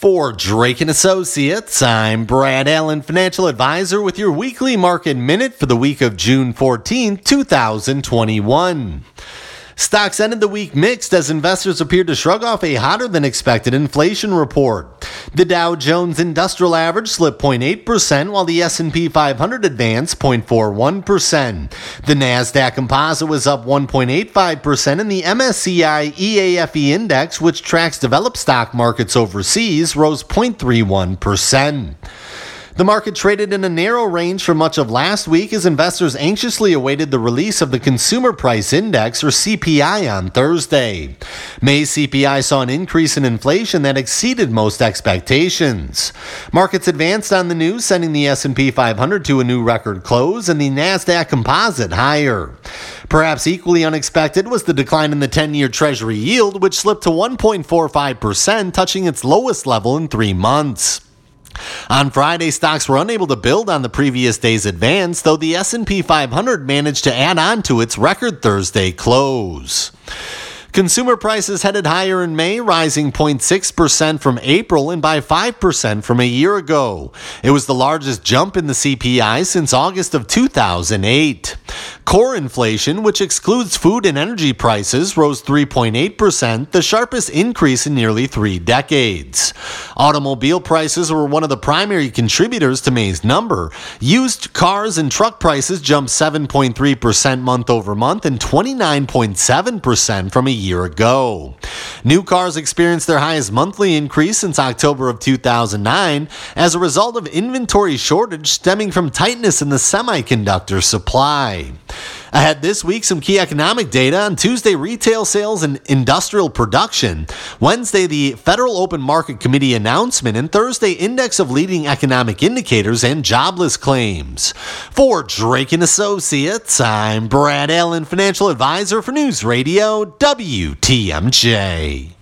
For Drake and Associates, I'm Brad Allen, financial advisor with your weekly market minute for the week of June 14, 2021. Stocks ended the week mixed as investors appeared to shrug off a hotter than expected inflation report. The Dow Jones Industrial Average slipped 0.8% while the S&P 500 advanced 0.41%. The Nasdaq Composite was up 1.85% and the MSCI EAFE index, which tracks developed stock markets overseas, rose 0.31%. The market traded in a narrow range for much of last week as investors anxiously awaited the release of the Consumer Price Index or CPI on Thursday. May's CPI saw an increase in inflation that exceeded most expectations. Markets advanced on the news, sending the S&P 500 to a new record close and the Nasdaq Composite higher. Perhaps equally unexpected was the decline in the 10-year Treasury yield, which slipped to 1.45%, touching its lowest level in 3 months. On Friday, stocks were unable to build on the previous day's advance, though the S&P 500 managed to add on to its record Thursday close. Consumer prices headed higher in May, rising 0.6% from April and by 5% from a year ago. It was the largest jump in the CPI since August of 2008. Core inflation, which excludes food and energy prices, rose 3.8%, the sharpest increase in nearly three decades. Automobile prices were one of the primary contributors to May's number. Used cars and truck prices jumped 7.3% month over month and 29.7% from a year ago. New cars experienced their highest monthly increase since October of 2009 as a result of inventory shortage stemming from tightness in the semiconductor supply. Ahead this week, some key economic data. On Tuesday, retail sales and industrial production. Wednesday, the Federal Open Market Committee announcement. And Thursday, index of leading economic indicators and jobless claims. For Drake and Associates, I'm Brad Allen, financial advisor for News Radio WTMJ.